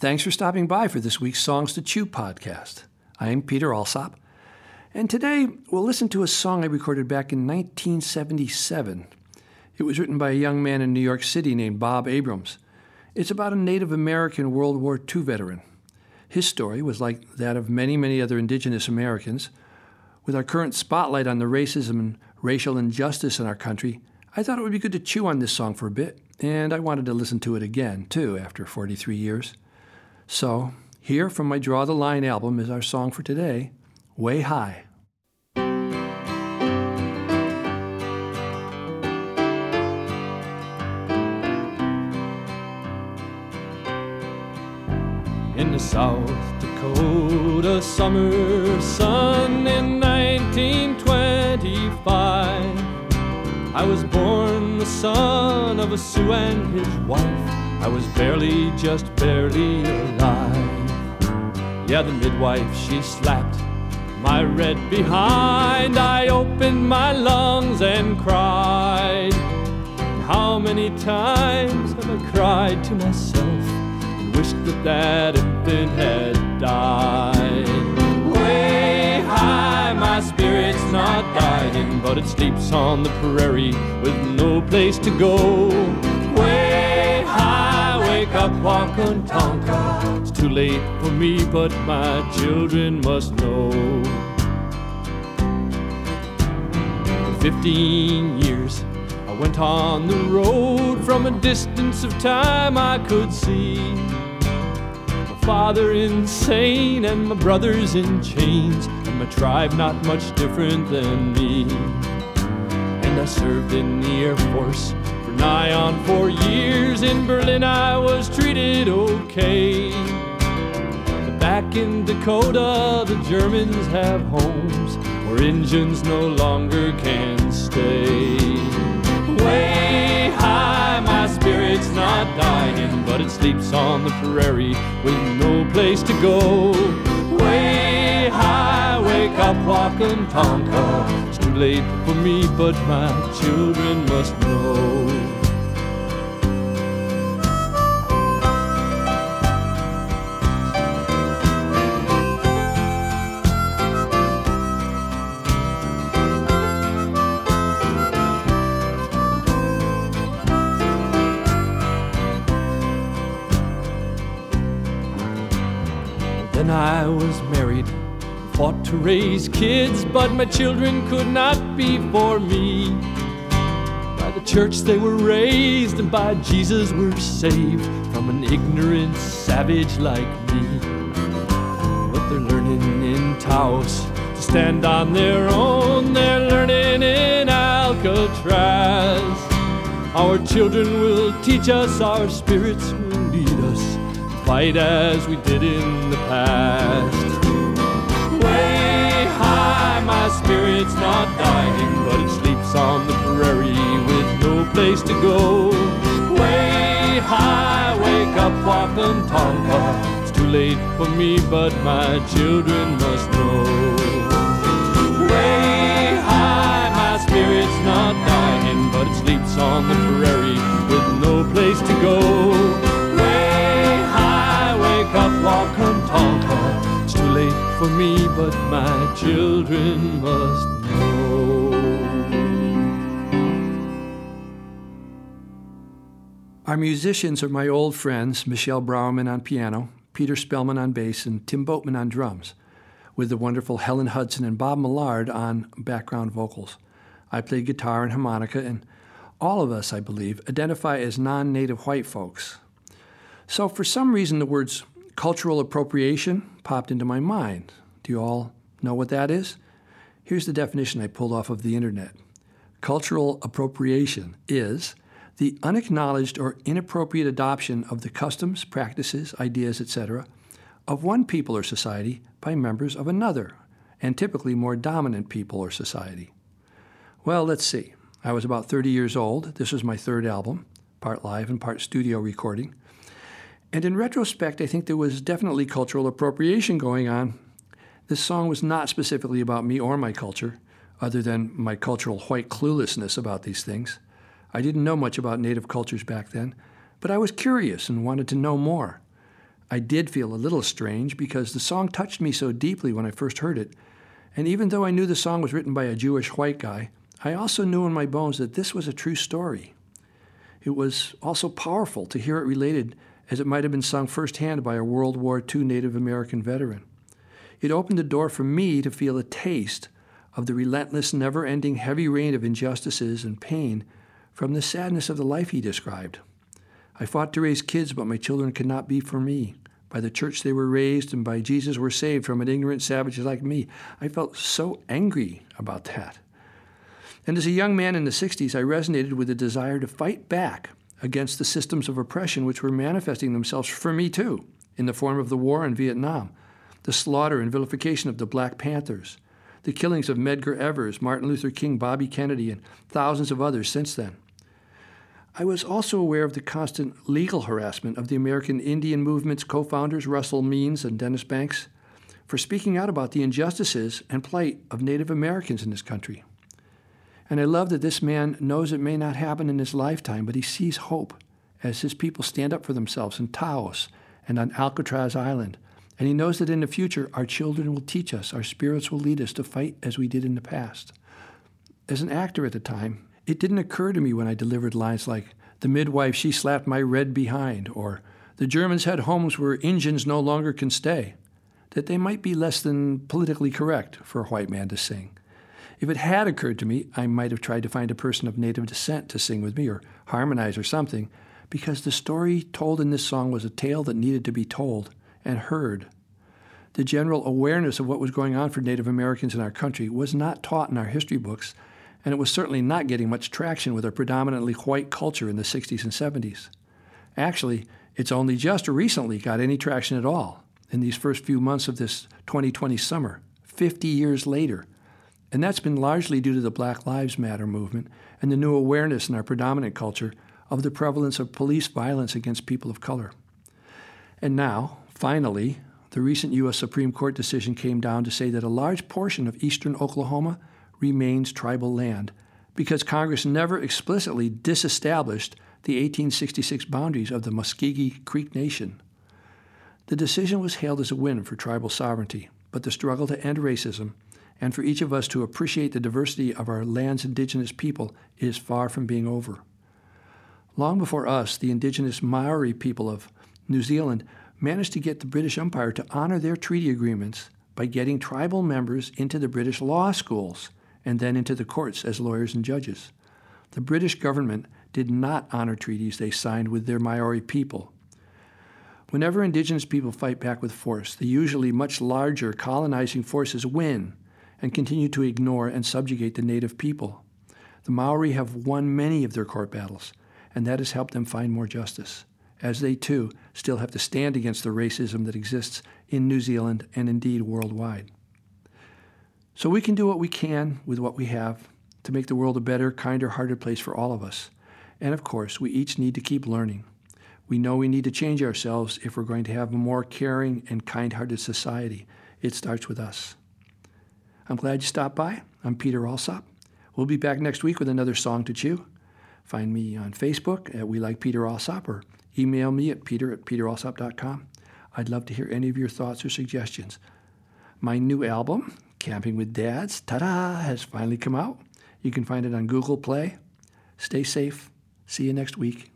Thanks for stopping by for this week's Songs to Chew podcast. I'm Peter Alsop, and today we'll listen to a song I recorded back in 1977. It was written by a young man in New York City named Bob Abrams. It's about a Native American World War II veteran. His story was like that of many, many other indigenous Americans. With our current spotlight on the racism and racial injustice in our country, I thought it would be good to chew on this song for a bit, and I wanted to listen to it again, too, after 43 years. So, here from my Draw the Line album is our song for today, Way High. in the South Dakota summer sun in 1925. I was born the son of a Sioux and his wife. I was barely, just barely alive. Yeah, the midwife, she slapped my red behind. I opened my lungs and cried. How many times have I cried to myself? and wished that that infant had died. Way high, my spirit's not dying, but it sleeps on the prairie with no place to go. Wake up, Wakantanka. It's too late for me, but my children must know. For 15 years, I went on the road from a distance of time I could see My father insane and my brothers in chains and my tribe not much different than me. And I served in the Air Force for nigh on four years. In Berlin I was treated okay. But back in Dakota the Germans have homes where Injuns no longer can stay. Way high, my spirit's not dying, but it sleeps on the prairie with no place to go. Way high, wake up, Wakantanka. It's too late for me, but my children must know. Then I was married, fought to raise kids, but my children could not be for me. By the church they were raised, and by Jesus were saved from an ignorant savage like me. But they're learning in Taos to stand on their own, they're learning in Alcatraz. Our children will teach us, our spirits will lead us fight as we did in the past. Way high, my spirit's not dying, but it sleeps on the prairie with no place to go. Way high, wake up, Wakantanka. It's too late for me, but my children must know. My children must know. Our musicians are my old friends Michelle Browerman on piano, Peter Spellman on bass, and Tim Boatman on drums, with the wonderful Helen Hudson and Bob Millard on background vocals. I play guitar and harmonica, and all of us, I believe, identify as non native white folks. So, for some reason, the words cultural appropriation popped into my mind. Do you all know what that is? Here's the definition I pulled off of the internet Cultural appropriation is the unacknowledged or inappropriate adoption of the customs, practices, ideas, etc., of one people or society by members of another, and typically more dominant people or society. Well, let's see. I was about 30 years old. This was my third album, part live and part studio recording. And in retrospect, I think there was definitely cultural appropriation going on. This song was not specifically about me or my culture, other than my cultural white cluelessness about these things. I didn't know much about native cultures back then, but I was curious and wanted to know more. I did feel a little strange because the song touched me so deeply when I first heard it. And even though I knew the song was written by a Jewish white guy, I also knew in my bones that this was a true story. It was also powerful to hear it related as it might have been sung firsthand by a World War II Native American veteran. It opened the door for me to feel a taste of the relentless, never ending heavy rain of injustices and pain from the sadness of the life he described. I fought to raise kids, but my children could not be for me. By the church they were raised, and by Jesus were saved from an ignorant savage like me. I felt so angry about that. And as a young man in the 60s, I resonated with a desire to fight back against the systems of oppression which were manifesting themselves for me too, in the form of the war in Vietnam, the slaughter and vilification of the Black Panthers, the killings of Medgar Evers, Martin Luther King, Bobby Kennedy, and thousands of others since then. I was also aware of the constant legal harassment of the American Indian movement's co founders, Russell Means and Dennis Banks, for speaking out about the injustices and plight of Native Americans in this country. And I love that this man knows it may not happen in his lifetime, but he sees hope as his people stand up for themselves in Taos and on Alcatraz Island. And he knows that in the future, our children will teach us, our spirits will lead us to fight as we did in the past. As an actor at the time, it didn't occur to me when I delivered lines like, The midwife, she slapped my red behind, or The Germans had homes where Injuns no longer can stay, that they might be less than politically correct for a white man to sing. If it had occurred to me, I might have tried to find a person of native descent to sing with me or harmonize or something, because the story told in this song was a tale that needed to be told and heard. The general awareness of what was going on for Native Americans in our country was not taught in our history books, and it was certainly not getting much traction with our predominantly white culture in the 60s and 70s. Actually, it's only just recently got any traction at all in these first few months of this 2020 summer, 50 years later and that's been largely due to the Black Lives Matter movement and the new awareness in our predominant culture of the prevalence of police violence against people of color. And now, finally, the recent U.S. Supreme Court decision came down to say that a large portion of eastern Oklahoma remains tribal land because Congress never explicitly disestablished the 1866 boundaries of the Muscogee Creek Nation. The decision was hailed as a win for tribal sovereignty, but the struggle to end racism and for each of us to appreciate the diversity of our land's indigenous people is far from being over. Long before us, the indigenous Maori people of New Zealand managed to get the British Empire to honor their treaty agreements by getting tribal members into the British law schools and then into the courts as lawyers and judges. The British government did not honor treaties they signed with their Maori people. Whenever indigenous people fight back with force, the usually much larger colonizing forces win and continue to ignore and subjugate the native people. The Maori have won many of their court battles, and that has helped them find more justice, as they too still have to stand against the racism that exists in New Zealand and indeed worldwide. So we can do what we can with what we have to make the world a better, kinder hearted place for all of us. And of course, we each need to keep learning. We know we need to change ourselves if we're going to have a more caring and kind hearted society. It starts with us. I'm glad you stopped by. I'm Peter Alsop. We'll be back next week with another song to chew. Find me on Facebook at We Like Peter Alsop or email me at peter at peteralsop.com. I'd love to hear any of your thoughts or suggestions. My new album, Camping with Dads, ta-da, has finally come out. You can find it on Google Play. Stay safe. See you next week.